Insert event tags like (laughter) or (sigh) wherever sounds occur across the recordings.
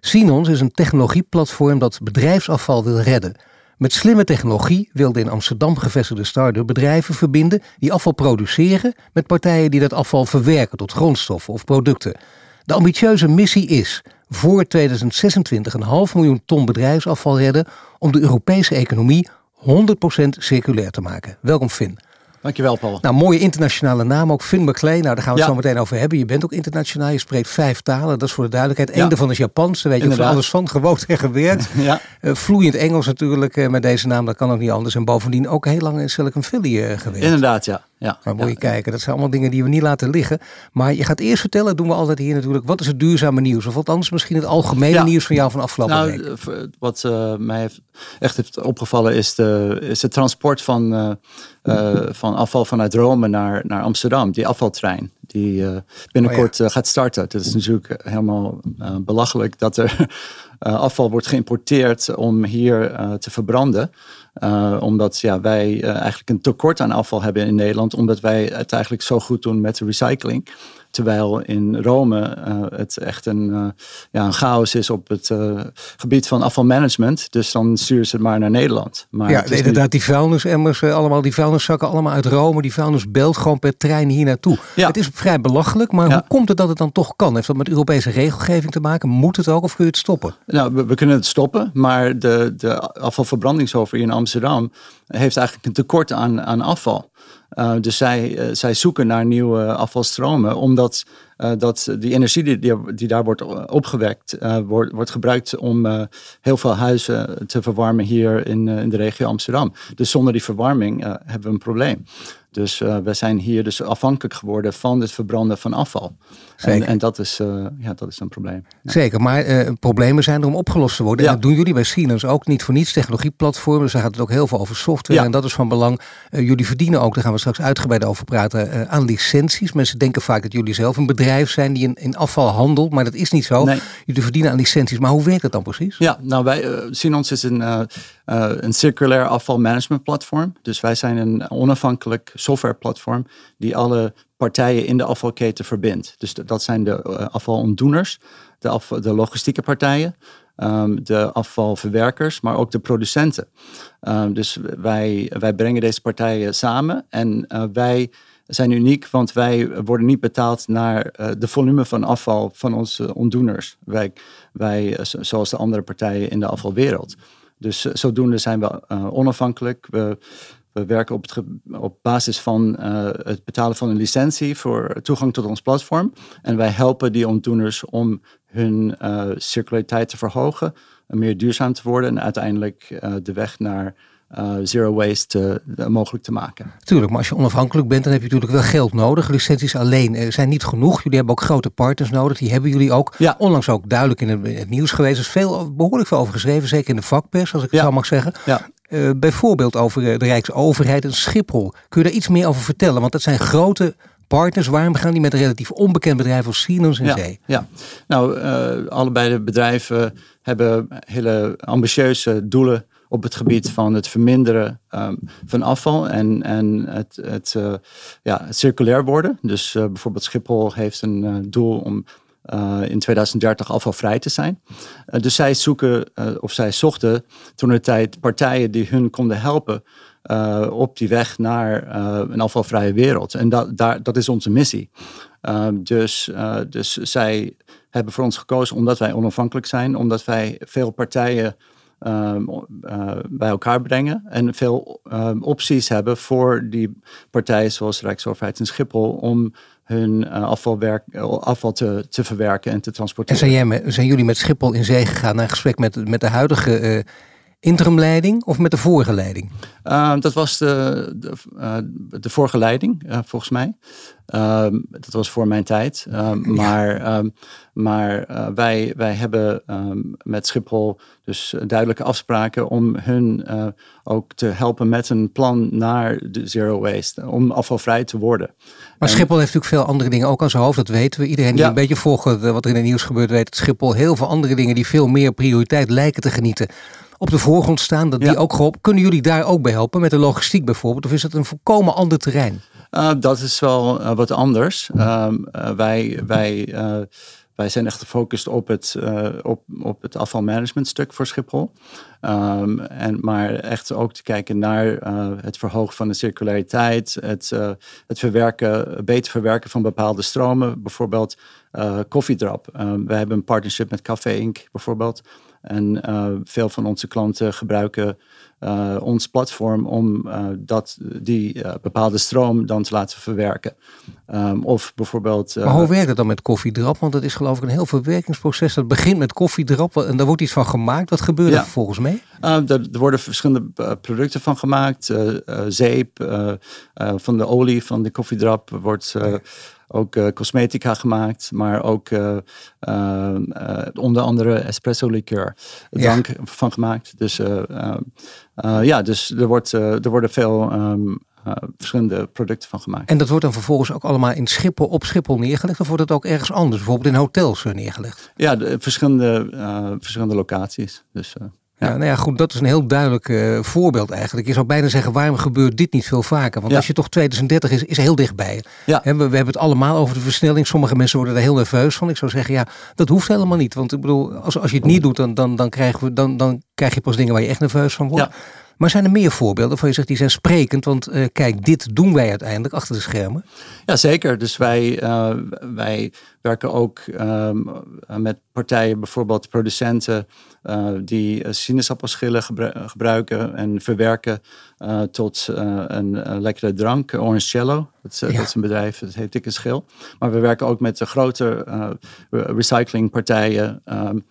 Sinons is een technologieplatform dat bedrijfsafval wil redden. Met slimme technologie wil de in Amsterdam gevestigde start-up bedrijven verbinden die afval produceren met partijen die dat afval verwerken tot grondstoffen of producten. De ambitieuze missie is voor 2026 een half miljoen ton bedrijfsafval redden om de Europese economie 100% circulair te maken. Welkom Finn. Dankjewel, Paul. Nou, mooie internationale naam ook. Finn McLean. Nou, daar gaan we het zo meteen over hebben. Je bent ook internationaal. Je spreekt vijf talen. Dat is voor de duidelijkheid. Eén daarvan is Japans. Daar weet je van alles van. Gewoond en gewerkt. (laughs) ja. Uh, vloeiend Engels natuurlijk uh, met deze naam. Dat kan ook niet anders. En bovendien ook heel lang in Silicon Valley uh, gewerkt. Inderdaad, ja. Ja, maar moet je kijken, dat zijn allemaal dingen die we niet laten liggen. Maar je gaat eerst vertellen, doen we altijd hier natuurlijk, wat is het duurzame nieuws? Of wat anders misschien het algemene nieuws van jou van afgelopen nou, week? Wat uh, mij heeft, echt heeft opgevallen is, de, is het transport van, uh, uh, (laughs) van afval vanuit Rome naar, naar Amsterdam. Die afvaltrein die binnenkort oh gaat starten. Het is natuurlijk helemaal belachelijk dat er (laughs) afval wordt geïmporteerd om hier te verbranden. Uh, omdat ja, wij uh, eigenlijk een tekort aan afval hebben in Nederland, omdat wij het eigenlijk zo goed doen met de recycling. Terwijl in Rome uh, het echt een, ja, een chaos is op het gebied van afvalmanagement. Dus dan sturen ze het maar naar Nederland. Maar ja, inderdaad, niet... die vuilnisemmers, allemaal die vuilniszakken, allemaal uit Rome. Die vuilnisbelt gewoon per trein hier naartoe. Ja. Het is vrij belachelijk, maar ja. hoe komt het dat het dan toch kan? Heeft dat met Europese regelgeving te maken? Moet het ook of kun je het stoppen? Nou, we, we kunnen het stoppen, maar de, de afvalverbrandingsover in Amsterdam heeft eigenlijk een tekort aan, aan afval. Uh, dus zij, uh, zij zoeken naar nieuwe afvalstromen, omdat dat die energie die, die, die daar wordt opgewekt, wordt, wordt gebruikt om heel veel huizen te verwarmen hier in, in de regio Amsterdam. Dus zonder die verwarming hebben we een probleem. Dus uh, we zijn hier dus afhankelijk geworden van het verbranden van afval. En, en, dat, is, uh, ja, dat is een probleem. Ja. Zeker, maar uh, problemen zijn er om opgelost te worden. Ja. En dat doen jullie bij Siemens ook niet voor niets. Technologieplatformen, dus daar gaat het ook heel veel over software. Ja. En dat is van belang. jullie verdienen ook, daar gaan we straks uitgebreid over praten, aan licenties. Mensen denken vaak dat jullie zelf een bedrijf zijn die in, in afval handelt. Maar dat is niet zo. Nee. Jullie verdienen aan licenties. Maar hoe werkt dat dan precies? Ja, nou wij, Sinons is een, een circulair afvalmanagement platform. Dus wij zijn een onafhankelijk softwareplatform die alle partijen in de afvalketen verbindt. Dus dat zijn de uh, afvalontdoeners, de, de logistieke partijen, um, de afvalverwerkers, maar ook de producenten. Um, dus wij, wij brengen deze partijen samen en uh, wij zijn uniek, want wij worden niet betaald naar de volume van afval van onze ontdoeners. Wij, wij zoals de andere partijen in de afvalwereld. Dus zodoende zijn we onafhankelijk. We, we werken op, op basis van uh, het betalen van een licentie voor toegang tot ons platform. En wij helpen die ontdoeners om hun uh, circulariteit te verhogen, meer duurzaam te worden en uiteindelijk de weg naar uh, zero waste uh, mogelijk te maken. Tuurlijk, maar als je onafhankelijk bent, dan heb je natuurlijk wel geld nodig. Licenties alleen uh, zijn niet genoeg. Jullie hebben ook grote partners nodig. Die hebben jullie ook. Ja. Onlangs ook duidelijk in het, het, nieuws geweest. Er is veel, behoorlijk veel over geschreven, zeker in de vakpers, als ik het zo mag zeggen. Ja. Uh, bijvoorbeeld over de Rijksoverheid en Schiphol. Kun je daar iets meer over vertellen? Want dat zijn grote partners. Waarom gaan die met een relatief onbekend bedrijf als Siemens en ja, Zee? Ja, nou, uh, allebei de bedrijven hebben hele ambitieuze doelen op het gebied van het verminderen um, van afval en, en het, het, uh, ja, circulair worden. Dus uh, bijvoorbeeld Schiphol heeft een uh, doel om in 2030 afvalvrij te zijn. dus zij zoeken, of zij zochten toen de tijd partijen die hun konden helpen op die weg naar een afvalvrije wereld. En dat, daar, dat is onze missie. dus, dus zij hebben voor ons gekozen omdat wij onafhankelijk zijn, omdat wij veel partijen um, uh, bij elkaar brengen. En veel um, opties hebben voor die partijen zoals Rijksoverheid en Schiphol om hun uh, afvalwerk, afval te, te verwerken en te transporteren. En zijn, zijn jullie met Schiphol in zee gegaan naar gesprek met, met de huidige interimleiding of met de vorige leiding? Ehm, dat was de, de, uh, de vorige leiding, uh, volgens mij. Ehm, dat was voor mijn tijd. Ehm, maar um, maar uh, wij, wij hebben met Schiphol dus duidelijke afspraken om hun ook te helpen met een plan naar de zero waste. Om afvalvrij te worden. Maar Schiphol heeft natuurlijk veel andere dingen ook aan zijn hoofd. Dat weten we. Iedereen die ja. een beetje volgt wat er in het nieuws gebeurt, weet dat Schiphol heel veel andere dingen die veel meer prioriteit lijken te genieten op de voorgrond staan, dat die ook geholpen. Kunnen jullie daar ook bij helpen met de logistiek bijvoorbeeld? Of is het een volkomen ander terrein? Uh, dat is wel uh, wat anders. Uh, wij, wij, wij zijn echt gefocust op het, op, op het afvalmanagementstuk voor Schiphol. Um, en, maar echt ook te kijken naar het verhogen van de circulariteit, het, het verwerken, beter verwerken van bepaalde stromen, bijvoorbeeld koffiedrap. Ehm, we hebben een partnership met Café Inc. bijvoorbeeld. En uh, veel van onze klanten gebruiken uh, ons platform om uh, dat, die bepaalde stroom dan te laten verwerken. Um, of bijvoorbeeld. maar hoe werkt het dan met koffiedrap? Want dat is geloof ik een heel verwerkingsproces. Dat begint met koffiedrap en daar wordt iets van gemaakt. Wat gebeurt ja. er vervolgens mee? Er, er, worden verschillende producten van gemaakt. zeep, van de olie van de koffiedrap wordt ook uh, cosmetica gemaakt, maar ook uh, uh, onder andere espresso liqueur drank ja. van gemaakt. Dus ja, dus er, wordt, er worden veel um, verschillende producten van gemaakt. En dat wordt dan vervolgens ook allemaal in Schiphol op Schiphol neergelegd of wordt het ook ergens anders, bijvoorbeeld in hotels neergelegd? Ja, de, verschillende, verschillende locaties. Dus, ja. nou ja, goed, dat is een heel duidelijk uh, voorbeeld eigenlijk. Je zou bijna zeggen, waarom gebeurt dit niet veel vaker? Want ja. als je toch 2030 is, is heel dichtbij. Ja. we, we, hebben het allemaal over de versnelling. Sommige mensen worden er heel nerveus van. Ik zou zeggen, ja, dat hoeft helemaal niet. Want ik bedoel, als, als je het niet doet, dan, dan, dan, krijgen we, dan, dan krijg je pas dingen waar je echt nerveus van wordt. Ja. Maar zijn er meer voorbeelden van je zegt die zijn sprekend? Want uh, kijk, dit doen wij uiteindelijk achter de schermen. Ja, zeker. Dus wij, uh, wij werken ook um, met partijen, bijvoorbeeld producenten, uh, die sinaasappelschillen gebru gebruiken en verwerken tot een lekkere drank, Orange Cello. Dat is, ja. dat is, een bedrijf, dat heet Dikke Schil. Maar we werken ook met de grote recyclingpartijen. Um,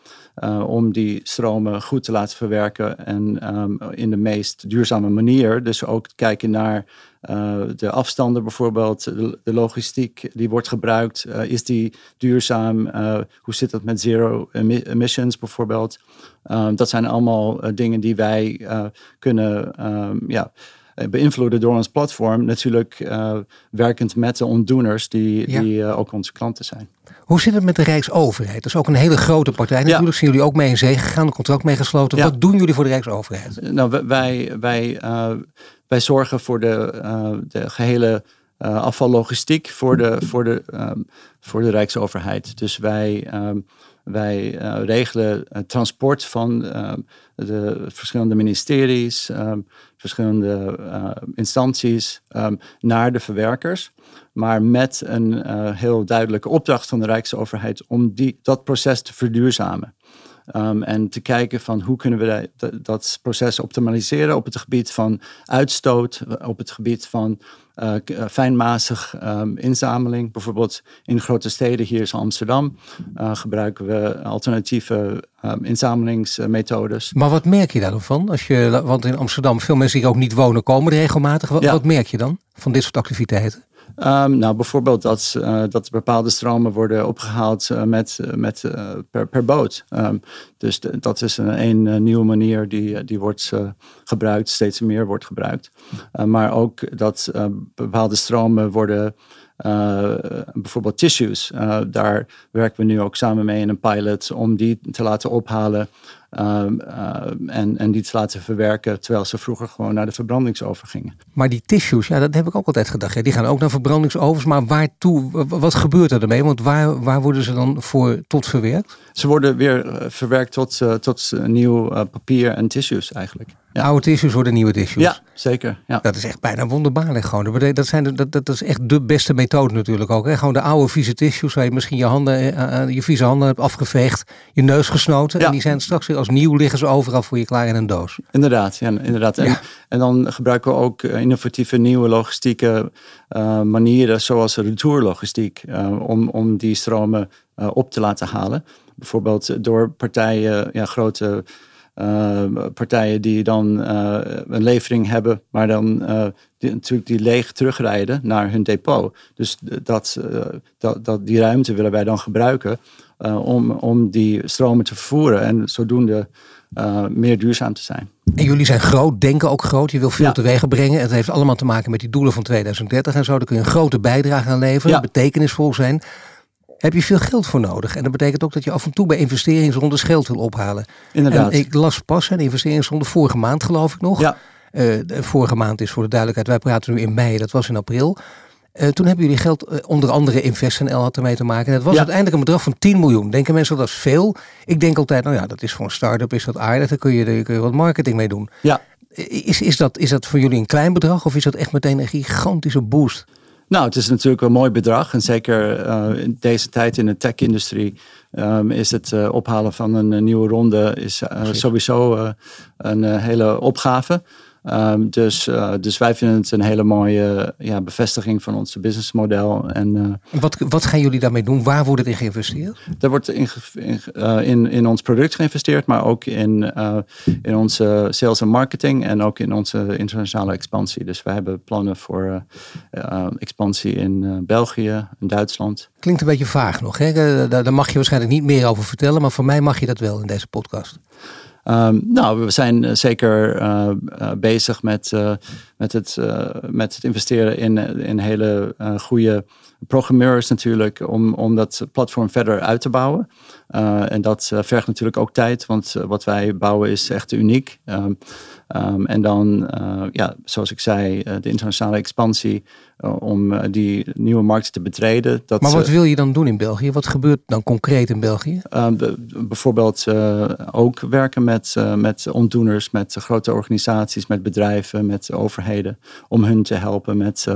uh, om die stromen goed te laten verwerken en um, in de meest duurzame manier. Dus ook kijken naar uh, de afstanden bijvoorbeeld, de, logistiek die wordt gebruikt. Uh, is die duurzaam? hoe zit dat met zero emissions bijvoorbeeld? Um, dat zijn allemaal dingen die wij kunnen um, ja, beïnvloeden door ons platform. Natuurlijk werkend met de ontdoeners die, ja. die ook onze klanten zijn. Hoe zit het met de Rijksoverheid? Dat is ook een hele grote partij. Natuurlijk ja. zijn jullie ook mee in zee gegaan, een contract mee gesloten. Ja. Wat doen jullie voor de Rijksoverheid? Nou, wij, wij, uh, wij zorgen voor de, de gehele afvallogistiek voor de, voor, de, um, voor de Rijksoverheid. Dus wij, um, wij regelen het transport van de verschillende ministeries, um, verschillende instanties naar de verwerkers maar met een uh, heel duidelijke opdracht van de Rijksoverheid om die, dat proces te verduurzamen. Um, en te kijken van hoe kunnen we dat, dat, proces optimaliseren op het gebied van uitstoot, op het gebied van uh, fijnmazig um, inzameling. Bijvoorbeeld in grote steden, hier is Amsterdam, uh, gebruiken we alternatieve um, inzamelingsmethodes. Maar wat merk je daarvan? Als je, want in Amsterdam, veel mensen die ook niet wonen, komen regelmatig. Wat, ja. wat merk je dan van dit soort activiteiten? Um, nou, bijvoorbeeld dat, uh, dat bepaalde stromen worden opgehaald uh, met, met, uh, per, per boot. Um, dus de, dat is een, een nieuwe manier die, die wordt gebruikt, steeds meer wordt gebruikt. maar ook dat bepaalde stromen worden uh, bijvoorbeeld tissues. Uh, daar werken we nu ook samen mee in een pilot om die te laten ophalen um, uh, en, en die te laten verwerken, terwijl ze vroeger gewoon naar de verbrandingsover gingen. Maar die tissues, ja, dat heb ik ook altijd gedacht. Ja, die gaan ook naar verbrandingsovers, maar waartoe, wat gebeurt er ermee? Want waar, waar worden ze dan voor tot verwerkt? Ze worden weer verwerkt tot, tot nieuw papier en tissues eigenlijk. Ja. Oude tissues worden nieuwe tissues. Ja, zeker. Ja. Dat is echt bijna wonderbaarlijk gewoon. Dat, zijn, dat, dat is echt de beste methode natuurlijk ook. Hè? Gewoon de oude vieze tissues waar je misschien je, handen, uh, je vieze handen hebt afgeveegd, je neus gesnoten. Ja. En die zijn straks weer als nieuw liggen ze overal voor je klaar in een doos. Inderdaad, ja, inderdaad. En, ja. en dan gebruiken we ook innovatieve nieuwe logistieke uh, manieren, zoals retourlogistiek, uh, om, om die stromen op te laten halen. Bijvoorbeeld door partijen, ja, grote partijen die dan een levering hebben, maar dan die, natuurlijk die leeg terugrijden naar hun depot. Dus dat, dat, dat, die ruimte willen wij dan gebruiken om, om die stromen te vervoeren en zodoende meer duurzaam te zijn. En jullie zijn groot, denken ook groot. Je wil veel ja. teweeg brengen. Het heeft allemaal te maken met die doelen van 2030 en zo. Daar kun je een grote bijdrage aan leveren, ja. betekenisvol zijn. Heb je veel geld voor nodig? En dat betekent ook dat je af en toe bij investeringsrondes geld wil ophalen. Inderdaad. En ik las pas een investeringsronde vorige maand, geloof ik nog. Ja. Uh, de vorige maand is voor de duidelijkheid, wij praten nu in mei, dat was in april. Uh, toen hebben jullie geld, uh, onder andere InvestNL had ermee te maken. En het was ja. uiteindelijk een bedrag van 10 miljoen. Denken mensen dat is veel? Ik denk altijd, nou ja, dat is voor een start-up, is dat aardig. Daar kun je, daar kun je wat marketing mee doen. Ja. Is, is, dat, is dat voor jullie een klein bedrag of is dat echt meteen een gigantische boost? Nou, het is natuurlijk een mooi bedrag. En zeker uh, in deze tijd in de tech-industrie um, is het uh, ophalen van een nieuwe ronde is, uh, sowieso een hele opgave. Um, dus, uh, dus wij vinden het een hele mooie ja, bevestiging van ons businessmodel. En, uh, wat, wat gaan jullie daarmee doen? Waar wordt het in geïnvesteerd? Er wordt in, in, uh, in, in ons product geïnvesteerd, maar ook in, in onze sales en marketing en ook in onze internationale expansie. Dus wij hebben plannen voor expansie in België, in Duitsland. Klinkt een beetje vaag nog. Hè? Daar, daar mag je waarschijnlijk niet meer over vertellen, maar voor mij mag je dat wel in deze podcast. Um, nou, we zijn zeker uh, uh, bezig met, met, het, met het investeren in, in hele goede programmeurs natuurlijk, om, om dat platform verder uit te bouwen. en dat vergt natuurlijk ook tijd, want wat wij bouwen is echt uniek. Um, um, en dan, ja, zoals ik zei, de internationale expansie uh, om uh, die nieuwe markten te betreden. Dat, maar wat wil je dan doen in België? Wat gebeurt dan concreet in België? Uh, bijvoorbeeld ook werken met, met ontdoeners, met grote organisaties, met bedrijven, met overheden. Om hun te helpen met,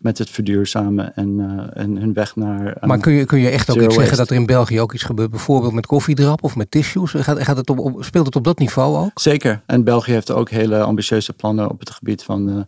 met het verduurzamen en, en hun weg naar. maar kun je, kun je echt ook iets zeggen dat er in België ook iets gebeurt? Bijvoorbeeld met koffiedrap of met tissues? Gaat, gaat het op, speelt het op dat niveau ook? Zeker. En België heeft ook hele ambitieuze plannen op het gebied van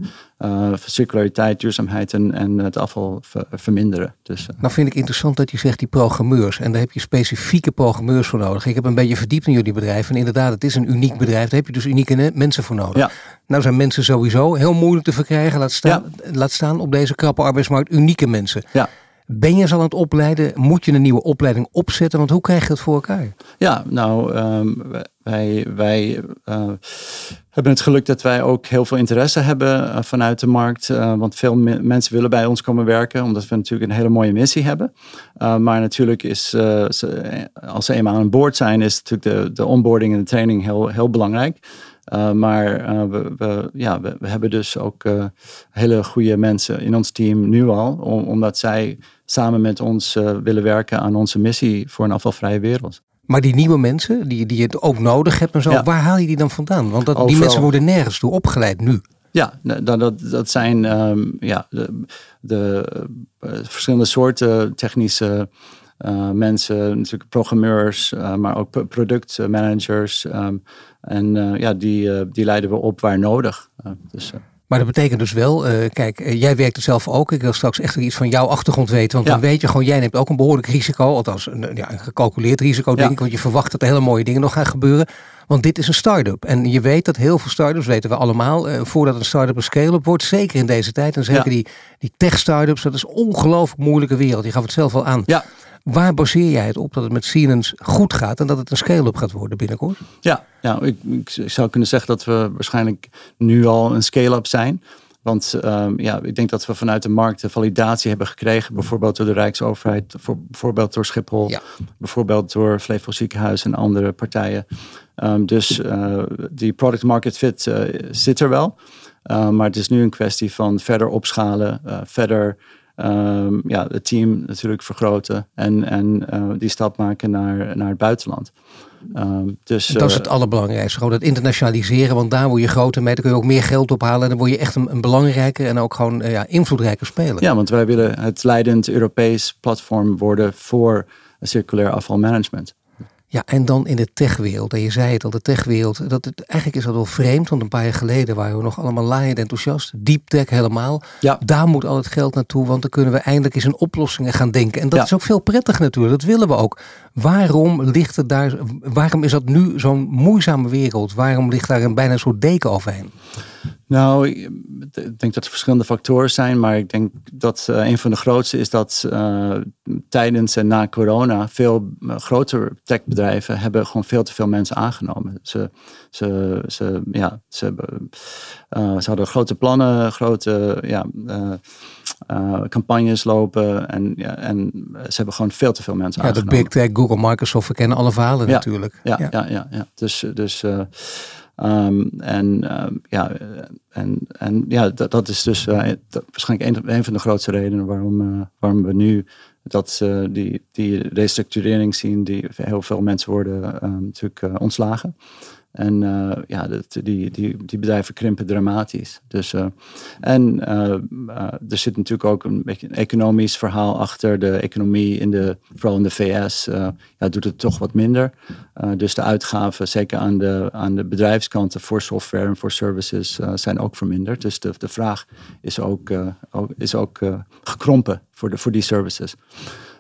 circulariteit, duurzaamheid en, en het afval verminderen. Dus, Nou vind ik interessant dat je zegt die programmeurs. En daar heb je specifieke programmeurs voor nodig. Ik heb een beetje verdiept in jullie bedrijf. En inderdaad, het is een uniek bedrijf. Daar heb je dus unieke mensen voor nodig. Ja. Nou zijn mensen sowieso heel moeilijk te verkrijgen. Laat staan, ja. laat staan op deze krappe arbeidsmarkt unieke mensen. Ja. Ben je ze aan het opleiden? Moet je een nieuwe opleiding opzetten? Want hoe krijg je het voor elkaar? Ja, nou, um, wij, wij uh, hebben het geluk dat wij ook heel veel interesse hebben uh, vanuit de markt. Uh, want veel me mensen willen bij ons komen werken, omdat we natuurlijk een hele mooie missie hebben. maar natuurlijk is, ze, als ze eenmaal aan boord zijn, is natuurlijk de, de onboarding en de training heel, heel belangrijk. Uh, maar uh, we, we, ja, we, we, hebben dus ook uh, hele goede mensen in ons team nu al, om, omdat zij samen met ons willen werken aan onze missie voor een afvalvrije wereld. Maar die nieuwe mensen, die, die je ook nodig hebt en zo, Ja. waar haal je die dan vandaan? Want dat, die mensen worden nergens toe opgeleid nu. Ja, dat, dat, dat zijn ehm, ja, de, de eh, verschillende soorten technische eh, mensen, natuurlijk programmeurs, eh, maar ook pro- productmanagers. ehm, en eh, ja, die, eh, die leiden we op waar nodig. Eh, dus, Maar dat betekent dus wel, kijk, jij werkt er zelf ook. Ik wil straks echt iets van jouw achtergrond weten. Want Ja. dan weet je gewoon, jij neemt ook een behoorlijk risico. Althans, een, ja, een gecalculeerd risico, denk ik. Want je verwacht dat er hele mooie dingen nog gaan gebeuren. Want dit is een start-up. En je weet dat heel veel start-ups, weten we allemaal, voordat een start-up een scale-up wordt, zeker in deze tijd. En zeker Ja. die, die tech-startups, dat is een ongelooflijk moeilijke wereld. Je gaf het zelf al aan. ja, Waar baseer jij het op dat het met Siemens goed gaat en dat het een scale-up gaat worden binnenkort? Ja, ja ik, ik zou kunnen zeggen dat we waarschijnlijk nu al een scale-up zijn. Want ehm, ja, ik denk dat we vanuit de markt de validatie hebben gekregen. Bijvoorbeeld door de Rijksoverheid, voor, bijvoorbeeld door Schiphol, Ja. bijvoorbeeld door Flevo Ziekenhuis en andere partijen. Ehm, dus eh, die product market fit eh, zit er wel. Uh, maar het is nu een kwestie van verder opschalen, uh, verder um, ja, het team natuurlijk vergroten en, en uh, die stap maken naar, naar het buitenland. Um, dus, dat is het allerbelangrijkste. Gewoon het internationaliseren, want daar word je groter mee. Dan kun je ook meer geld ophalen. En dan word je echt een, een belangrijke en ook gewoon uh, ja, invloedrijke speler. Ja, want wij willen het leidend Europees platform worden voor circulair afvalmanagement. Ja, en dan in de techwereld. En je zei het al, de techwereld. Dat het, eigenlijk is dat wel vreemd, want een paar jaar geleden waren we nog allemaal laaiend enthousiast. Deep tech helemaal. Ja. Daar moet al het geld naartoe, want dan kunnen we eindelijk eens in oplossingen gaan denken. En dat Ja. is ook veel prettig natuurlijk, dat willen we ook. Waarom ligt het daar, waarom is dat nu zo'n moeizame wereld? Waarom ligt daar een bijna een soort deken overheen? Nou, ik denk dat er verschillende factoren zijn, maar ik denk dat eh, een van de grootste is dat eh, tijdens en na corona veel uh, grotere techbedrijven hebben gewoon veel te veel mensen aangenomen. Ze, ze, ze, ja, ze, ze hadden grote plannen, grote ja, campagnes lopen en, ja, en ze hebben gewoon veel te veel mensen ja, aangenomen. Ja, de Big Tech, Google, Microsoft, we kennen alle verhalen ja, natuurlijk. Ja, ja, ja, ja, ja. Dus, dus Um, en um, ja, en, en ja, dat, is dus dat, waarschijnlijk een, van de grootste redenen waarom, uh, waarom we nu dat uh, die, die restructurering zien, die heel veel mensen worden natuurlijk ontslagen. En uh, ja, dat, die, die, die bedrijven krimpen dramatisch. Dus, uh, en uh, er zit natuurlijk ook een beetje een economisch verhaal achter. De economie, in de, vooral in de VS, ja, doet het toch wat minder. dus de uitgaven, zeker aan de, aan de bedrijfskanten voor software en voor services, zijn ook verminderd. Dus de, de vraag is ook, ook, is ook gekrompen voor, de, voor die services.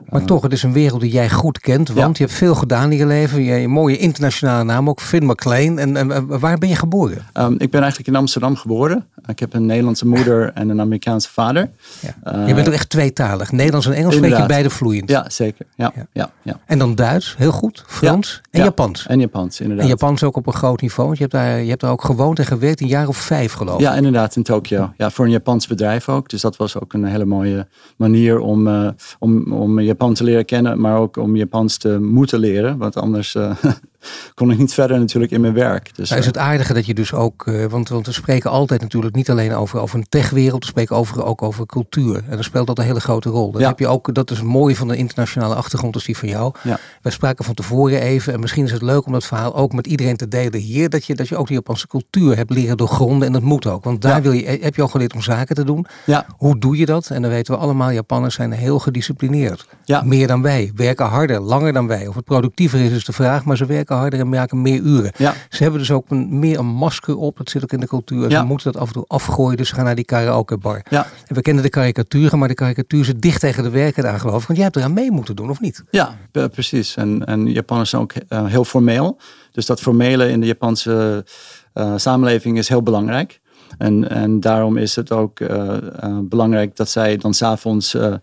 Maar toch, het is een wereld die jij goed kent, want ja. je hebt veel gedaan in je leven. Je hebt een mooie internationale naam ook, Finn McLean. En, en waar ben je geboren? Um, ik ben eigenlijk in Amsterdam geboren. Ik heb een Nederlandse moeder en een Amerikaanse vader. Ja. Uh, je bent ook echt tweetalig. Nederlands en Engels spreek je beide vloeiend. Ja, zeker. Ja, ja. ja, ja. En dan Duits, heel goed. Frans en Japans. En Japans, inderdaad. En Japans ook op een groot niveau. Want je hebt daar, je hebt daar ook gewoond en gewerkt een jaar of vijf geloof ik. Ja, inderdaad, in Tokio. Ja, voor een Japans bedrijf ook. Dus dat was ook een hele mooie manier om, uh, om, om Japan te leren kennen, maar ook om Japans te moeten leren. Want anders uh, (laughs) kon ik niet verder natuurlijk in mijn werk. Dus, nou is het aardige dat je dus ook, uh, want, want we spreken altijd natuurlijk niet alleen over, over een techwereld, we spreken over, ook over cultuur. En dat speelt dat een hele grote rol. Dat, Ja. heb je ook, dat is mooi van de internationale achtergrond als die van jou. Ja. Wij spraken van tevoren even, en misschien is het leuk om dat verhaal ook met iedereen te delen hier, dat je, dat je ook de Japanse cultuur hebt leren doorgronden en dat moet ook. Want daar Ja. wil je, heb je al geleerd om zaken te doen. Ja, Hoe doe je dat? En dan weten we allemaal, Japanners zijn heel gedisciplineerd. Ja. Meer dan wij, werken harder, langer dan wij. Of het productiever is, is de vraag, maar ze werken harder en maken meer uren. ja, Ze hebben dus ook een, meer een masker op, dat zit ook in de cultuur. Ze moeten dat af en toe afgooien, dus ze gaan naar die karaokebar. ja. En we kennen de karikaturen, maar de karikatuur zit dicht tegen de werken aan geloof ik. Want jij hebt eraan mee moeten doen, of niet? Ja, precies. En, en Japanners zijn ook eh, heel formeel. Dus dat formele in de Japanse eh, samenleving is heel belangrijk. En, en daarom is het ook eh, eh, belangrijk dat zij dan s'avonds uh,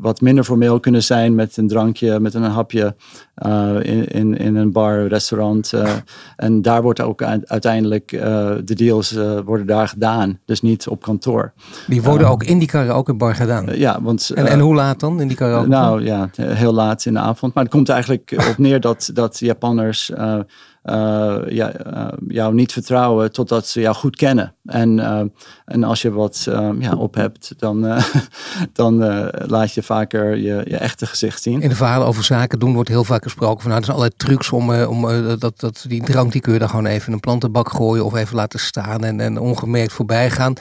wat minder formeel kunnen zijn met een drankje, met een hapje in, in, in een bar, restaurant. En daar wordt ook uiteindelijk de deals worden daar gedaan. Dus niet op kantoor. Die worden ook in die karaokebar gedaan. Uh, ja, want, en, en hoe laat dan in die karaoke? nou ja, heel laat in de avond. Maar het komt eigenlijk op neer dat, dat Japanners uh, ja, uh, jou niet vertrouwen totdat ze jou goed kennen. En, uh, en als je wat ja, op hebt, dan, (laughs) dan laat je vaker je, je echte gezicht zien. In de verhalen over zaken doen wordt heel vaak gesproken van nou, er zijn allerlei trucs om, om dat, dat, die drank die kun je dan gewoon even in een plantenbak gooien of even laten staan en, en ongemerkt voorbij gaan.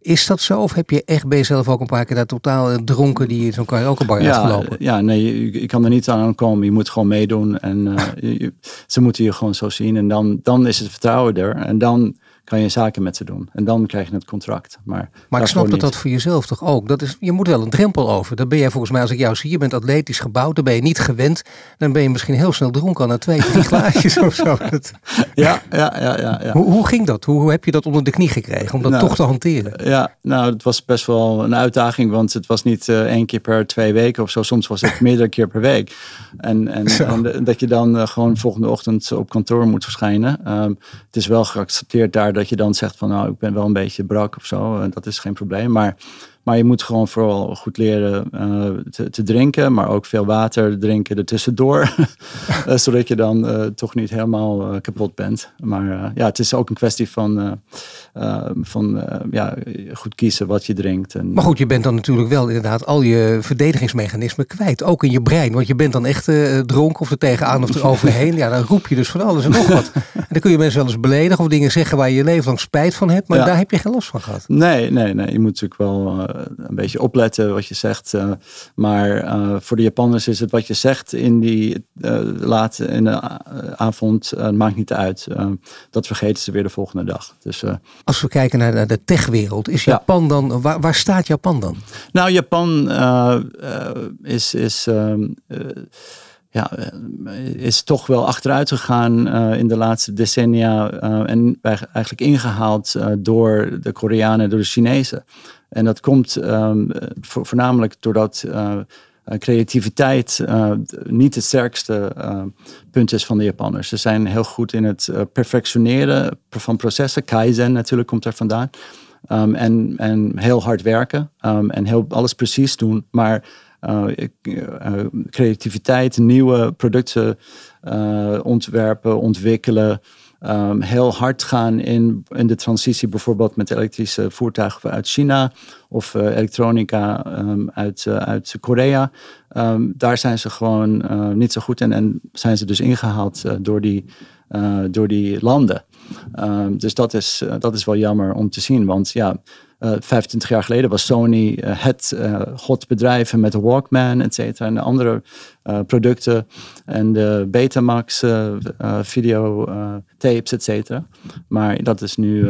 Is dat zo? Of heb je echt bij jezelf ook een paar keer daar totaal dronken die in zo'n karaokebar ja, uitgelopen? Ja, nee, je, kan er niet aan komen. Je moet gewoon meedoen. En (laughs) uh, je, ze moeten je gewoon zo zien. En dan, dan is het vertrouwen er. En dan kan je zaken met ze doen. En dan krijg je het contract. Maar, maar ik snap dat niet. dat voor jezelf toch ook. Dat is, je moet wel een drempel over. Dan ben jij volgens mij, als ik jou zie, je bent atletisch gebouwd. Dan ben je niet gewend. Dan ben je misschien heel snel dronken aan twee, drie (laughs) glaasjes of zo. Ja, ja, ja. ja, ja. Hoe, hoe ging dat? Hoe, hoe, heb je dat onder de knie gekregen? Om dat nou, toch te hanteren? Ja, nou, het was best wel een uitdaging. Want het was niet uh, één keer per twee weken of zo. Soms was het (laughs) meerdere keer per week. En, en, en dat je dan uh, gewoon volgende ochtend op kantoor moet verschijnen. Um, het is wel geaccepteerd daar dat je dan zegt van nou, ik ben wel een beetje brak of zo. En dat is geen probleem. Maar, maar je moet gewoon vooral goed leren uh, te, te, drinken, maar ook veel water drinken ertussendoor. uh, (laughs) zodat je dan uh, toch niet helemaal kapot bent. Maar ja, het is ook een kwestie van, van ja, goed kiezen wat je drinkt. En, maar goed, je bent dan natuurlijk wel inderdaad al je verdedigingsmechanismen kwijt. Ook in je brein. Want je bent dan echt dronken of er tegenaan of er overheen. Ja, dan roep je dus van alles en nog wat. (laughs) En dan kun je mensen wel eens beledigen of dingen zeggen waar je je leven lang spijt van hebt. Maar Ja. daar heb je geen last van gehad. Nee, nee, nee. Je moet natuurlijk wel een beetje opletten wat je zegt. maar voor de Japanners is het wat je zegt in die late in de avond, maakt niet uit. dat vergeten ze weer de volgende dag. Dus, Als we kijken naar de techwereld, is Japan dan, waar, waar, staat Japan dan? Nou, Japan is, is ehm, ja, is toch wel achteruit gegaan uh, in de laatste decennia uh, en eigenlijk ingehaald uh, door de Koreanen en door de Chinezen. En dat komt um, voornamelijk doordat creativiteit niet het sterkste punt is van de Japanners. Ze zijn heel goed in het perfectioneren van processen. Kaizen natuurlijk komt er vandaan. Um, en, en heel hard werken um, en heel, alles precies doen. Maar creativiteit, nieuwe producten uh, ontwerpen, ontwikkelen. Um, heel hard gaan in, in de transitie, bijvoorbeeld met elektrische voertuigen uit China of elektronica um, uit, uit Korea. Um, daar zijn ze gewoon niet zo goed in en zijn ze dus ingehaald door, die, door die landen. dus dat is, dat is wel jammer om te zien, want ja. 25 jaar geleden was Sony het hot bedrijf met de Walkman, et cetera, en de andere producten en de Betamax video tapes, et cetera. Maar dat is nu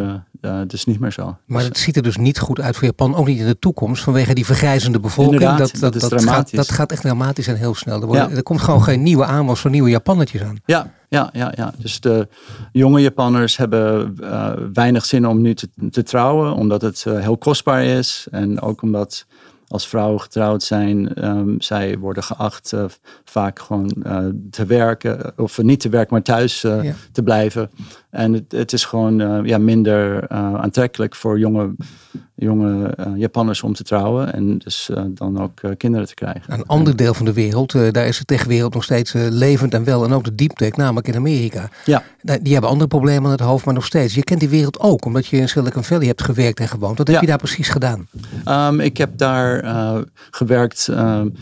dus niet meer zo. Maar het ziet er dus niet goed uit voor Japan, ook niet in de toekomst, vanwege die vergrijzende bevolking. dat, dat, dat, is dat Gaat, dat gaat echt dramatisch en heel snel. Er, er komt gewoon geen nieuwe aanwas van nieuwe Japannetjes aan. Ja, ja, ja, ja. Dus de jonge Japanners hebben uh, weinig zin om nu te, te trouwen, omdat het uh, heel kostbaar is. En ook omdat als vrouwen getrouwd zijn, um, zij worden geacht uh, vaak gewoon te werken, of niet te werken, maar thuis ja. te blijven. En het, het is gewoon ja, minder aantrekkelijk voor jonge jonge uh, Japanners om te trouwen en dus uh, dan ook uh, kinderen te krijgen. Een ander deel van de wereld, daar is de techwereld nog steeds levend en wel en ook de deep tech, namelijk in Amerika. Ja. Die hebben andere problemen aan het hoofd, maar nog steeds. Je kent die wereld ook, omdat je in Silicon Valley hebt gewerkt en gewoond. Wat heb ja. je daar precies gedaan? Um, ik heb daar gewerkt um,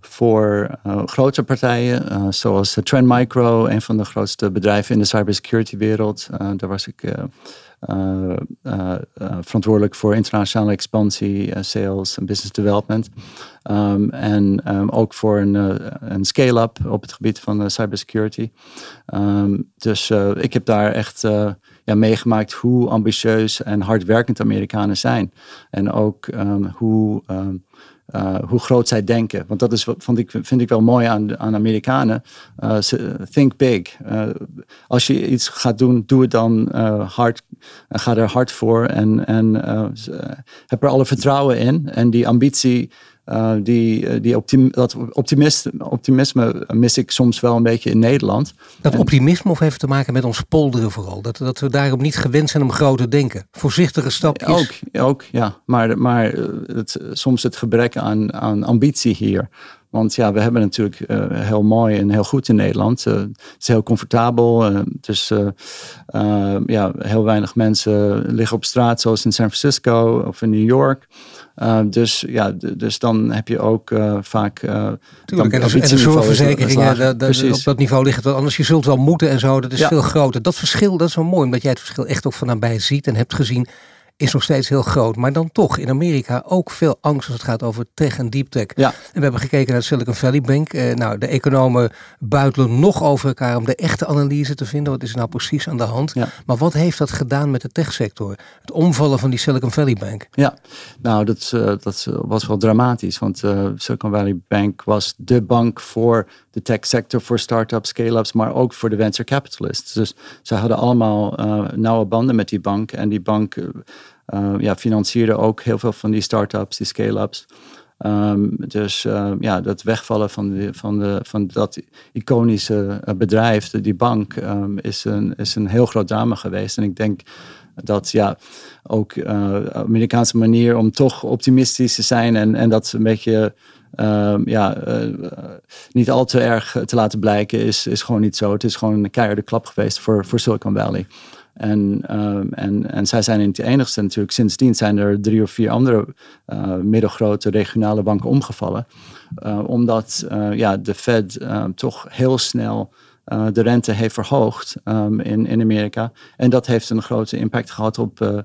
voor uh, grote partijen, uh, zoals Trend Micro, een van de grootste bedrijven in de cybersecurity wereld. Uh, daar was ik verantwoordelijk voor internationale expansie, sales en business development. Um, en um, ook voor een, scale-up op het gebied van cybersecurity. Um, dus ik heb daar echt ja, meegemaakt hoe ambitieus en hardwerkend Amerikanen zijn. En ook hoe uh, hoe groot zij denken. Want dat is wat vond ik, vind ik wel mooi aan, aan Amerikanen. Uh, think big. Uh, als je iets gaat doen, doe het dan hard. Ga er hard voor. En, en heb er alle vertrouwen in. En die ambitie uh, die, eh, die optim, dat optimist, optimisme mis ik soms wel een beetje in Nederland. Dat optimisme of heeft te maken met ons polderen vooral? Dat, dat we daarom niet gewend zijn om groot te denken? Voorzichtige stapjes? Ook, ook ja. Maar, maar eh, het, soms het gebrek aan, aan ambitie hier. Want ja, we hebben natuurlijk uh, heel mooi en heel goed in Nederland. Uh, het is heel comfortabel. Uh, dus ja, heel weinig mensen liggen op straat, zoals in San Francisco of in New York. Uh, dus, ja, dus dan heb je ook uh, vaak. Uh, Tuurlijk, en, de, en de zorgverzekeringen, op dat niveau ligt het wel anders. Je zult wel moeten en zo, dat is ja. veel groter. Dat verschil, dat is wel mooi, omdat jij het verschil echt ook van nabij ziet en hebt gezien is nog steeds heel groot. Maar dan toch in Amerika ook veel angst als het gaat over tech en deep tech. Ja. En we hebben gekeken naar de Silicon Valley Bank. Eh, nou, de economen buitelen nog over elkaar om de echte analyse te vinden. Wat is er nou precies aan de hand? Ja. Maar wat heeft dat gedaan met de techsector? Het omvallen van die Silicon Valley Bank. Ja, nou dat, uh, dat was wel dramatisch. Want uh, Silicon Valley Bank was de bank voor de tech sector, voor start-ups, scale-ups, maar ook voor de venture capitalists. Dus ze hadden allemaal uh, nauwe banden met die bank. En die bank uh, ja, financierde ook heel veel van die start-ups, die scale-ups. Um, dus ja, dat wegvallen van, de, van, de, van dat iconische bedrijf, die bank, um, is, een, is een heel groot drama geweest. En ik denk dat ja, ook uh, Amerikaanse manier om toch optimistisch te zijn en, en dat een beetje um, ja, niet al te erg te laten blijken, is, is gewoon niet zo. Het is gewoon een keiharde klap geweest voor, voor Silicon Valley. En, um, en, en zij zijn niet de enigste natuurlijk. Sindsdien zijn er drie of vier andere uh, middelgrote regionale banken omgevallen. Omdat ja, de Fed toch heel snel uh, de rente heeft verhoogd um, in, in Amerika. En dat heeft een grote impact gehad op, uh,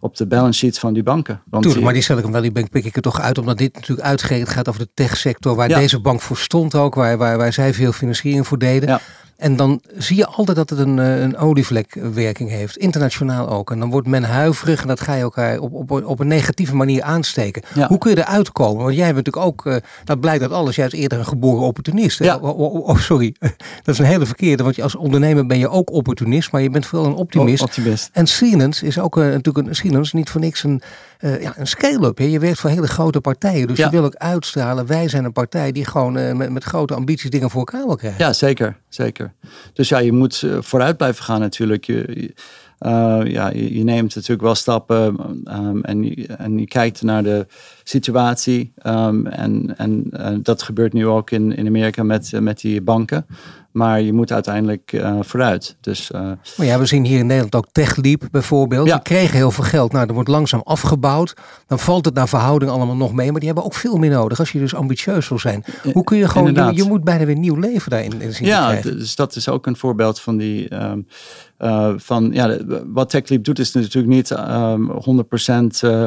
op de balance sheets van die banken. Want Tuurlijk, maar die Silicon Valley Bank pik ik er toch uit, omdat dit natuurlijk uitgerekend gaat over de techsector, waar ja. deze bank voor stond ook, waar, waar, waar zij veel financiering voor deden. Ja. En dan zie je altijd dat het een, eh, een olievlekwerking heeft, internationaal ook. En dan wordt men huiverig en dat ga je elkaar op, op, op een negatieve manier aansteken. Hoe kun je eruit komen? Want jij bent natuurlijk ook, uh, dat blijkt uit alles, jij is eerder een geboren opportunist. Ja. Oh, oh, oh, sorry, (laughs) dat is een hele verkeerde, want als ondernemer ben je ook opportunist, maar je bent vooral een optimist. optimist. En Siemens is ook natuurlijk een, Siemens niet voor niks een, uh, ja, een scale-up. Je werkt voor hele grote partijen, dus je wil ook uitstralen, wij zijn een partij die gewoon met, met grote ambities dingen voor elkaar wil krijgen. Ja, zeker, zeker. Dus ja, je moet eh, vooruit blijven gaan natuurlijk. Je, uh, ja, je, neemt natuurlijk wel stappen um, en, je, en je kijkt naar de situatie. Um, en en uh, dat gebeurt nu ook in, in Amerika met, met die banken. Maar je moet uiteindelijk uh, vooruit. Dus, uh, maar ja, we zien hier in Nederland ook TechLeap bijvoorbeeld. Ja. Die kregen heel veel geld. Nou, er wordt langzaam afgebouwd. Dan valt het naar verhouding allemaal nog mee. Maar die hebben ook veel meer nodig als je dus ambitieus wil zijn. Hoe kun je gewoon, je, je, moet bijna weer nieuw leven daarin in zien Ja, dus dat is ook een voorbeeld van die... Um, uh, van, ja, wat TechLeap doet is natuurlijk niet um, 100% uh,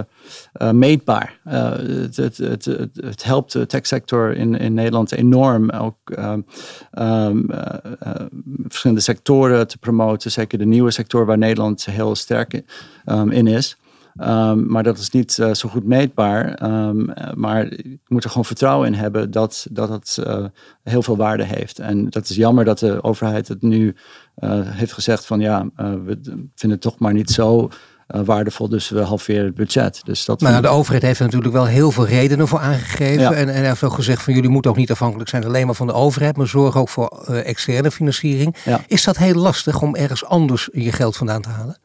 uh, meetbaar. Het, het, het, het, helpt de techsector in, in Nederland enorm. Ook um, um, verschillende sectoren te promoten. Zeker de nieuwe sector waar Nederland heel sterk in is. Um, maar dat is niet uh, zo goed meetbaar. Um, maar je moet er gewoon vertrouwen in hebben dat, dat heel veel waarde heeft. En dat is jammer dat de overheid het nu heeft gezegd van ja, we vinden het toch maar niet zo uh, waardevol, dus we halveren het budget. Dus dat maar nou, de overheid heeft er natuurlijk wel heel veel redenen voor aangegeven. Ja. En, en heeft ook gezegd van jullie moeten ook niet afhankelijk zijn alleen maar van de overheid, maar zorg ook voor uh, externe financiering. Ja. Is dat heel lastig om ergens anders je geld vandaan te halen?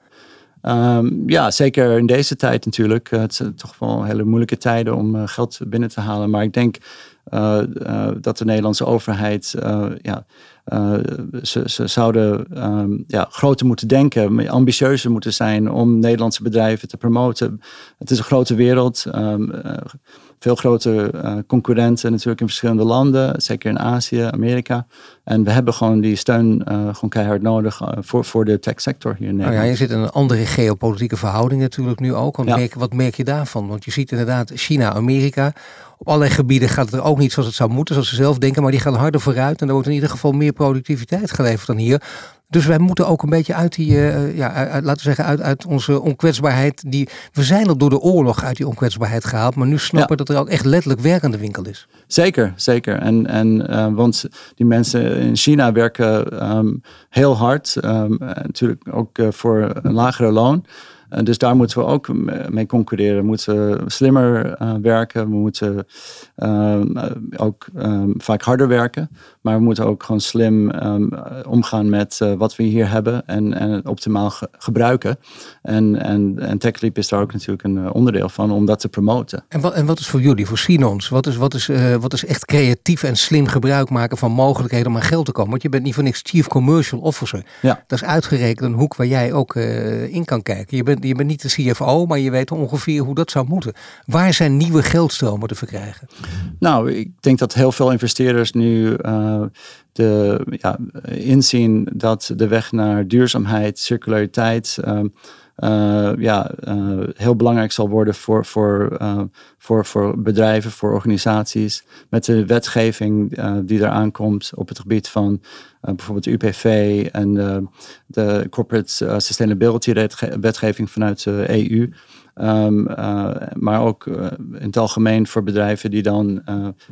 Um, ja, zeker in deze tijd natuurlijk. Uh, het zijn toch wel hele moeilijke tijden om uh, geld binnen te halen. Maar ik denk uh, dat de Nederlandse overheid ja, uh, ze, ze, zouden um, ja, groter moeten denken, ambitieuzer moeten zijn om Nederlandse bedrijven te promoten. Het is een grote wereld, um, uh, veel grote uh, concurrenten natuurlijk in verschillende landen, zeker in Azië, Amerika. En we hebben gewoon die steun gewoon keihard nodig voor, voor de techsector hier in Nederland. Nou ja, je zit in een andere geopolitieke verhouding natuurlijk nu ook. Want ja. merk, wat merk je daarvan? Want je ziet inderdaad China, Amerika op allerlei gebieden gaat het er ook niet zoals het zou moeten, zoals ze zelf denken, maar die gaan harder vooruit en er wordt in ieder geval meer productiviteit geleverd dan hier. Dus wij moeten ook een beetje uit die, uh, ja, uit, laten we zeggen, uit, uit onze onkwetsbaarheid. Die, we zijn al door de oorlog uit die onkwetsbaarheid gehaald, maar nu snappen ja. dat er ook echt letterlijk werk aan de winkel is. Zeker, zeker. En, en uh, want die mensen in China werken um, heel hard, um, natuurlijk ook uh, voor een lagere loon. Uh, dus daar moeten we ook mee concurreren. We moeten slimmer uh, werken. We moeten uh, ook um, vaak harder werken. Maar we moeten ook gewoon slim um, omgaan met wat we hier hebben en, en het optimaal ge gebruiken. En, en, en TechLeap is daar ook natuurlijk een onderdeel van om dat te promoten. En wat, en wat is voor jullie, voor Sinons, wat is, wat, is, wat is echt creatief en slim gebruik maken van mogelijkheden om aan geld te komen? Want je bent niet voor niks Chief Commercial Officer. Ja. Dat is uitgerekend een hoek waar jij ook in kan kijken. Je bent je bent niet de CFO, maar je weet ongeveer hoe dat zou moeten. Waar zijn nieuwe geldstromen te verkrijgen? Nou, ik denk dat heel veel investeerders nu uh, de, ja, inzien dat de weg naar duurzaamheid, circulariteit. Uh, uh, ja, uh, heel belangrijk zal worden voor, voor, uh, voor, voor bedrijven, voor organisaties. Met de wetgeving die eraan komt op het gebied van bijvoorbeeld UPV en de Corporate Sustainability wetgeving vanuit de EU. Uh, maar ook in het algemeen voor bedrijven die dan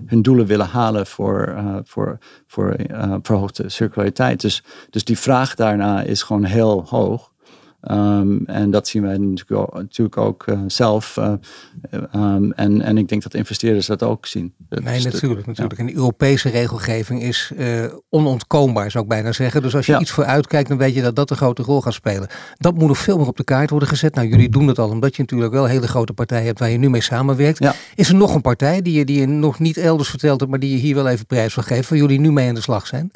hun doelen willen halen voor, voor, voor verhoogde circulariteit. Dus, dus die vraag daarna is gewoon heel hoog. Um, en dat zien wij natuurlijk ook, uh, zelf. Uh, um, en, en ik denk dat investeerders dat ook zien. Dat nee, natuurlijk. natuurlijk. Ja. En de Europese regelgeving is uh, onontkoombaar, zou ik bijna zeggen. Dus als je ja. iets vooruitkijkt, dan weet je dat dat een grote rol gaat spelen. Dat moet nog veel meer op de kaart worden gezet. Nou, jullie doen dat al, omdat je natuurlijk wel hele grote partij hebt waar je nu mee samenwerkt. Ja. Is er nog een partij die je, die je nog niet elders verteld hebt, maar die je hier wel even prijs wil geven, waar jullie nu mee aan de slag zijn?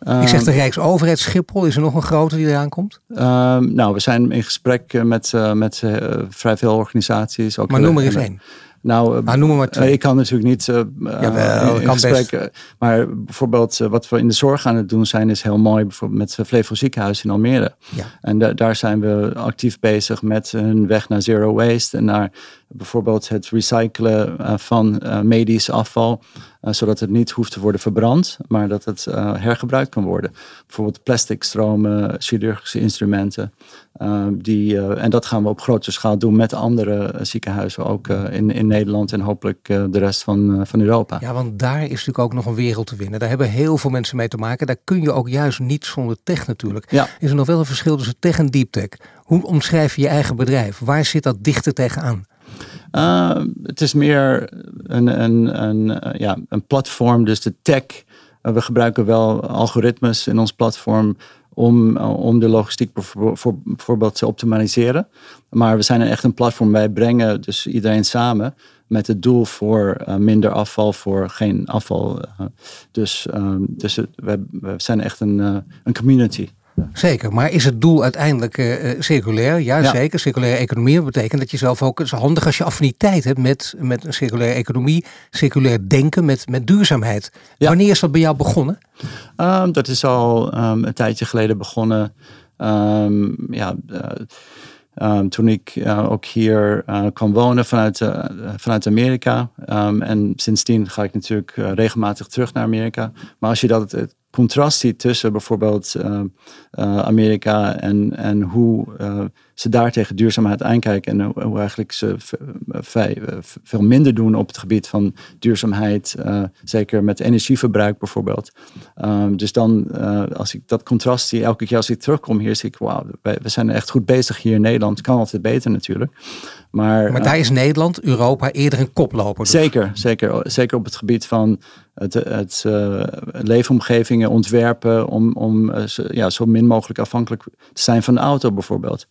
Ik zeg de ehm, Rijksoverheid Schiphol, is er nog een grote die eraan komt? Um, nou, we zijn in gesprek met, uh, met uh, vrij veel organisaties. Ook maar noem er eens één. Nou, uh, noem maar twee. ik kan natuurlijk niet Jawel, in, gesprek, maar bijvoorbeeld wat we in de zorg aan het doen zijn is heel mooi, bijvoorbeeld met Flevo Ziekenhuis in Almere. Ja. En daar zijn we actief bezig met een weg naar zero waste en naar bijvoorbeeld het recyclen van medisch afval. Uh, zodat het niet hoeft te worden verbrand, maar dat het hergebruikt kan worden. Bijvoorbeeld plastic stromen, chirurgische instrumenten. Die, en dat gaan we op grote schaal doen met andere ziekenhuizen, ook in, in Nederland en hopelijk de rest van, van Europa. Ja, want daar is natuurlijk ook nog een wereld te winnen. Daar hebben heel veel mensen mee te maken. Daar kun je ook juist niet zonder tech natuurlijk. Ja. Is er nog wel een verschil tussen tech en deep tech? Hoe omschrijf je je eigen bedrijf? Waar zit dat dichter tegenaan? Uh, het is meer een, een, een, eh, ja, een platform, dus de tech. Uh, we gebruiken wel algoritmes in ons platform om, om de logistiek bijvoorbeeld te optimaliseren. Maar we zijn echt een platform. Wij brengen dus iedereen samen met het doel voor minder afval, voor geen afval. dus dus we, we zijn echt een, een community. Zeker, maar is het doel uiteindelijk uh, circulair? Ja, zeker. Circulaire economie betekent dat je zelf ook, het is handig als je affiniteit hebt met, met een circulaire economie, circulair denken met, met duurzaamheid. Wanneer is dat bij jou begonnen? Um, dat is al um, een tijdje geleden begonnen. Um, ja, uh, toen ik uh, ook hier uh, kwam wonen vanuit, vanuit Amerika. en sindsdien ga ik natuurlijk regelmatig terug naar Amerika. Maar als je dat contrast ziet tussen bijvoorbeeld uh, uh, Amerika en, en hoe uh, ze daar tegen duurzaamheid aankijken en hoe, eigenlijk ze veel minder doen op het gebied van duurzaamheid, zeker met energieverbruik bijvoorbeeld. Um, dus dan, als ik dat contrast zie, elke keer als ik terugkom hier, zie ik, wauw, we zijn echt goed bezig hier in Nederland. Kan altijd beter natuurlijk. Maar, maar daar is Nederland, Europa eerder een koploper. Dus. Zeker, zeker, zeker op het gebied van het, het uh, leefomgevingen ontwerpen om, om uh, ja, zo min mogelijk afhankelijk te zijn van de auto bijvoorbeeld.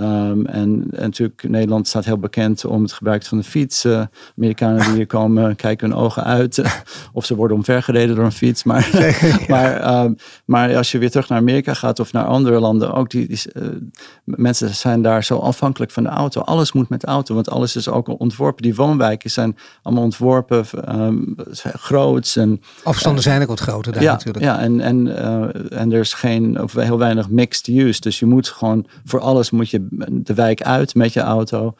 Um, en, en, natuurlijk, Nederland staat heel bekend om het gebruik van de fiets. Uh, Amerikanen die hier (laughs) komen, kijken hun ogen uit. (laughs) of ze worden omvergereden door een fiets. Maar, (laughs) maar, um, maar als je weer terug naar Amerika gaat of naar andere landen, ook die, die uh, mensen zijn daar zo afhankelijk van de auto. Alles moet met de auto, want alles is ook ontworpen. Die woonwijken zijn allemaal ontworpen, um, groots. En, Afstanden zijn ook wat groter daar ja, natuurlijk. Ja, en, en, en er is geen, of heel weinig mixed use. Dus je moet gewoon, voor alles moet je de wijk uit met je auto.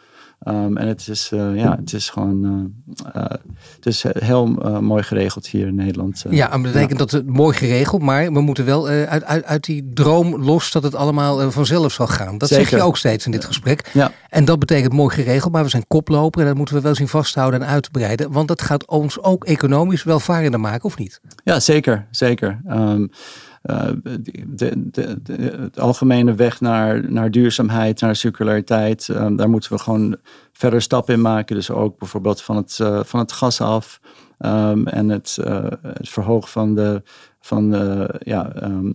Um, en het is, uh, ja, het is gewoon uh, uh, het is heel mooi geregeld hier in Nederland. ja, dat betekent dat het mooi geregeld, maar we moeten wel uit, uit, uit die droom los dat het allemaal vanzelf zal gaan. Dat zeg je ook steeds in dit gesprek. Ja. En dat betekent mooi geregeld, maar we zijn koploper en dat moeten we wel zien vasthouden en uitbreiden. Want dat gaat ons ook economisch welvarender maken, of niet? Ja, zeker. zeker. Um, uh, de, de, de, het algemene weg naar, naar duurzaamheid, naar circulariteit, um, daar moeten we gewoon verder stappen in maken. Dus ook bijvoorbeeld van het, uh, van het gas af um, en het, uh, het verhogen van de van uh, ja, um,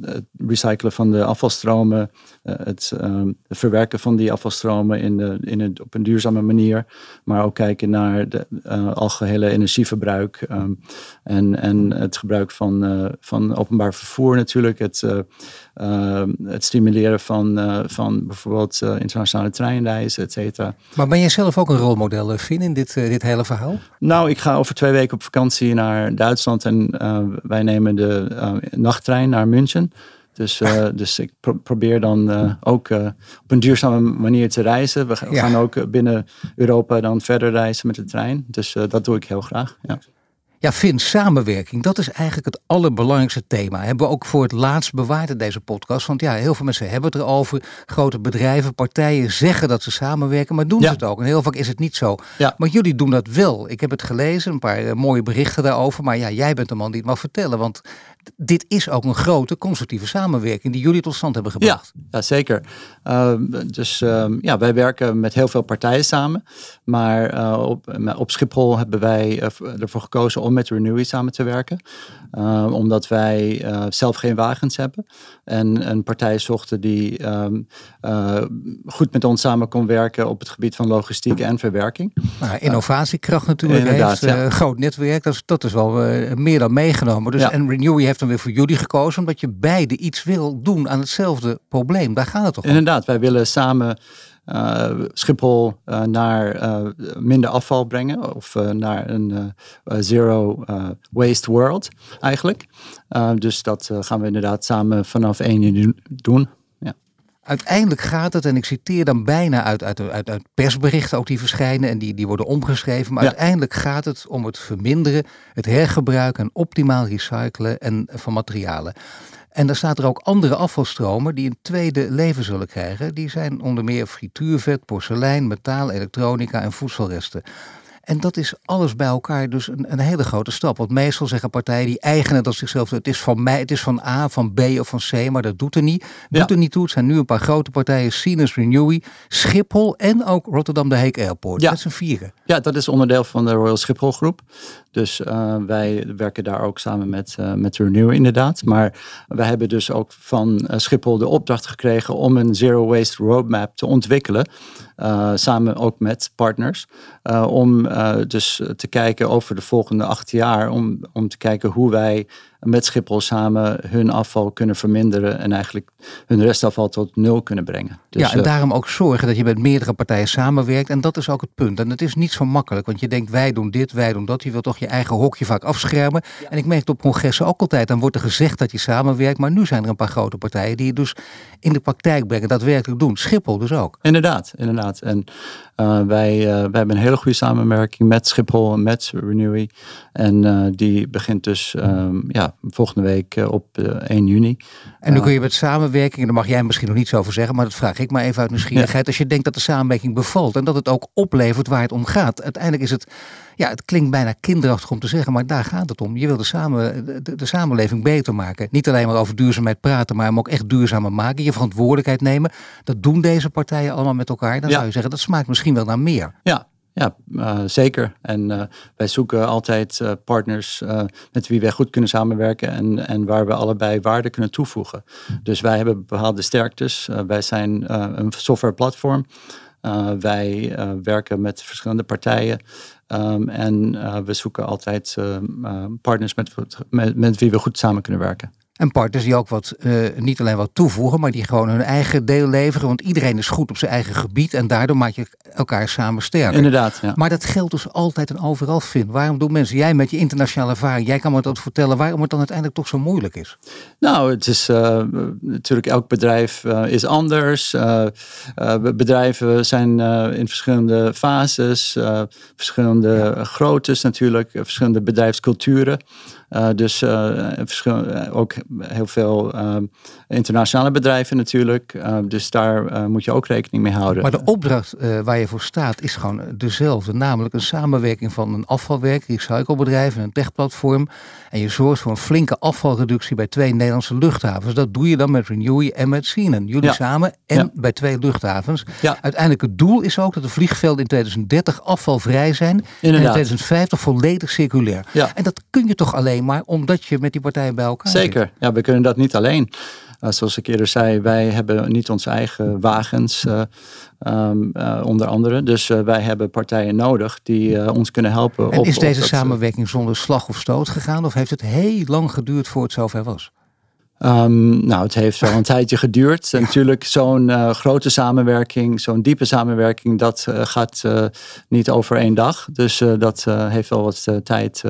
het recyclen van de afvalstromen, het, um, het, verwerken van die afvalstromen in de, in het, op een duurzame manier, maar ook kijken naar de uh, algehele energieverbruik um, en, en het gebruik van, van openbaar vervoer natuurlijk, het, het stimuleren van, van bijvoorbeeld internationale treinreizen, et cetera. Maar ben jij zelf ook een rolmodel, Finn, in dit, dit hele verhaal? Nou, ik ga over twee weken op vakantie naar Duitsland en wij nemen de nachttrein naar München. Dus, uh, (laughs) dus ik pro probeer dan uh, ook op een duurzame manier te reizen. We gaan ook binnen Europa dan verder reizen met de trein. Dus dat doe ik heel graag. Ja. Ja, Vin, samenwerking, dat is eigenlijk het allerbelangrijkste thema. Hebben we ook voor het laatst bewaard in deze podcast. Want ja, heel veel mensen hebben het erover. Grote bedrijven, partijen zeggen dat ze samenwerken, maar doen ze het ook? En heel vaak is het niet zo. Ja. Maar jullie doen dat wel. Ik heb het gelezen, een paar mooie berichten daarover. Maar ja, jij bent de man die het mag vertellen. Want dit is ook een grote constructieve samenwerking die jullie tot stand hebben gebracht. Ja, ja zeker. Uh, dus uh, ja, wij werken met heel veel partijen samen. Maar uh, op, op Schiphol hebben wij eh, ervoor gekozen om met Renewy samen te werken. Ehm, omdat wij eh, zelf geen wagens hebben. En een partij zochten die um, goed met ons samen kon werken op het gebied van logistiek en verwerking. Nou, innovatiekracht natuurlijk heeft. Ja. groot netwerk, dat is, dat is wel meer dan meegenomen. Dus, En Renewy heeft heeft dan weer voor jullie gekozen, omdat je beide iets wil doen aan hetzelfde probleem. Daar gaat het toch om? Inderdaad, wij willen samen uh, Schiphol uh, naar uh, minder afval brengen of naar een zero waste world eigenlijk. dus dat gaan we inderdaad samen vanaf 1 juni doen. Ja. Uiteindelijk gaat het, en ik citeer dan bijna uit, uit, uit, uit persberichten ook die verschijnen en die, die worden omgeschreven, maar uiteindelijk gaat het om het verminderen, het hergebruiken en optimaal recyclen en, van materialen. En dan staat er ook andere afvalstromen die een tweede leven zullen krijgen. Die zijn onder meer frituurvet, porselein, metaal, elektronica en voedselresten. En dat is alles bij elkaar dus een, een, hele grote stap. Want meestal zeggen partijen die eigenen dat zichzelf. Het is van mij, het is van A, van B of van C, maar dat doet er niet. Doet er niet toe. Het zijn nu een paar grote partijen: Sinus Renewy, Schiphol en ook Rotterdam de Heek Airport. Ja. Dat zijn vieren. Ja, dat is onderdeel van de Royal Schiphol groep. Dus uh, wij werken daar ook samen met, uh, met Renew inderdaad. Maar wij hebben dus ook van uh, Schiphol de opdracht gekregen om een zero waste roadmap te ontwikkelen. samen ook met partners. om dus te kijken over de volgende acht jaar. Om, om te kijken hoe wij met Schiphol samen hun afval kunnen verminderen en eigenlijk hun restafval tot nul kunnen brengen. Dus, ja, en eh, daarom ook zorgen dat je met meerdere partijen samenwerkt. En dat is ook het punt. En het is niet zo makkelijk, want je denkt wij doen dit, wij doen dat. Je wilt toch je eigen hokje vaak afschermen. En ik merk het op congressen ook altijd, dan wordt er gezegd dat je samenwerkt. Maar nu zijn er een paar grote partijen die het dus in de praktijk brengen, daadwerkelijk doen. Schiphol dus ook. Inderdaad, inderdaad. En uh, wij, uh, wij hebben een hele goede samenwerking met Schiphol en met Renewy. En die begint dus um, ja, volgende week eh, op 1 eh, juni. En nu kun je met samenwerking, daar mag jij misschien nog niets over zeggen, maar dat vraag ik maar even uit nieuwsgierigheid. Als je denkt dat de samenwerking bevalt en dat het ook oplevert waar het om gaat. Uiteindelijk is het, ja, het klinkt bijna kinderachtig om te zeggen, maar daar gaat het om. Je wil de, samen, de, de samenleving beter maken. Niet alleen maar over duurzaamheid praten, maar hem ook echt duurzamer maken. Je verantwoordelijkheid nemen. Dat doen deze partijen allemaal met elkaar. Dan zou je zeggen, dat smaakt misschien wel naar meer. Ja, ja, uh, zeker. En uh, wij zoeken altijd uh, partners met wie wij goed kunnen samenwerken en, en waar we allebei waarde kunnen toevoegen. Dus wij hebben bepaalde sterktes. wij zijn een software platform. wij werken met verschillende partijen. Um, en we zoeken altijd partners met, met, met wie we goed samen kunnen werken. En partners die ook wat, uh, niet alleen wat toevoegen, maar die gewoon hun eigen deel leveren. Want iedereen is goed op zijn eigen gebied en daardoor maak je elkaar samen sterker. Inderdaad. Ja. Maar dat geldt dus altijd en overal, Finn. Waarom doen mensen, jij met je internationale ervaring, jij kan me dat vertellen, waarom het dan uiteindelijk toch zo moeilijk is? Nou, het is uh, natuurlijk, elk bedrijf uh, is anders. bedrijven zijn in verschillende fases, verschillende groottes natuurlijk, verschillende bedrijfsculturen. Uh, dus uh, ook heel veel internationale bedrijven natuurlijk. dus daar moet je ook rekening mee houden. Maar de opdracht waar je voor staat is gewoon dezelfde. Namelijk een samenwerking van een afvalwerk, recyclebedrijf en een techplatform. En je zorgt voor een flinke afvalreductie bij twee Nederlandse luchthavens. Dat doe je dan met Renewy en met Sienen. Jullie samen en bij twee luchthavens. Ja. Uiteindelijk het doel is ook dat de vliegvelden in 2030 afvalvrij zijn. Inderdaad. En in 2050 volledig circulair. En dat kun je toch alleen maar omdat je met die partijen bij elkaar Zeker, ja, we kunnen dat niet alleen. Uh, zoals ik eerder zei, wij hebben niet onze eigen wagens, uh, um, uh, onder andere. Dus wij hebben partijen nodig die ons kunnen helpen. En op, is deze samenwerking zonder slag of stoot gegaan? Of heeft het heel lang geduurd voor het zover was? Um, nou, het heeft wel een (laughs) tijdje geduurd. En natuurlijk, zo'n uh, grote samenwerking, zo'n diepe samenwerking, dat uh, gaat uh, niet over één dag. Dus dat heeft wel wat tijd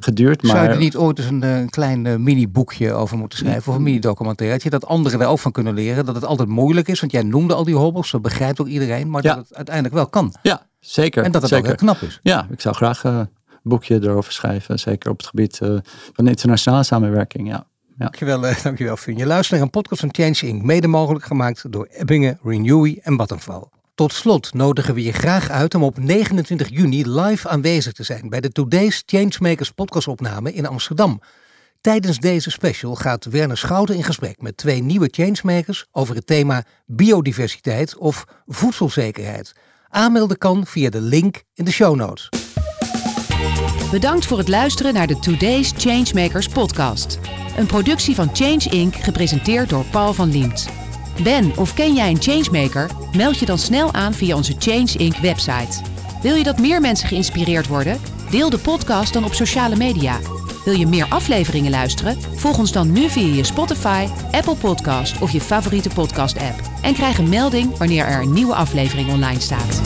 geduurd. Maar... Zou je er niet ooit eens een, klein mini-boekje over moeten schrijven, of een mini-documentaire? Dat je dat anderen er ook van kunnen leren, dat het altijd moeilijk is. Want jij noemde al die hobbels, dat begrijpt ook iedereen, maar dat het uiteindelijk wel kan. Ja, zeker. En dat het zeker. ook heel knap is. Ja, ik zou graag een boekje erover schrijven, zeker op het gebied van internationale samenwerking, ja. Ja. Dankjewel, uh, dankjewel Fien. Je luistert naar een podcast van Change Inc. Mede mogelijk gemaakt door Ebbingen, Renewy en Vattenfall. Tot slot nodigen we je graag uit om op 29 juni live aanwezig te zijn bij de Today's Changemakers podcastopname in Amsterdam. Tijdens deze special gaat Werner Schouten in gesprek met twee nieuwe changemakers over het thema biodiversiteit of voedselzekerheid. Aanmelden kan via de link in de show notes. Bedankt voor het luisteren naar de Today's Changemakers podcast. Een productie van Change Inc. gepresenteerd door Paul van Liemt. Ben of ken jij een changemaker? Meld je dan snel aan via onze Change Inc. website. Wil je dat meer mensen geïnspireerd worden? Deel de podcast dan op sociale media. Wil je meer afleveringen luisteren? Volg ons dan nu via je Spotify, Apple Podcast of je favoriete podcast-app. En krijg een melding wanneer er een nieuwe aflevering online staat.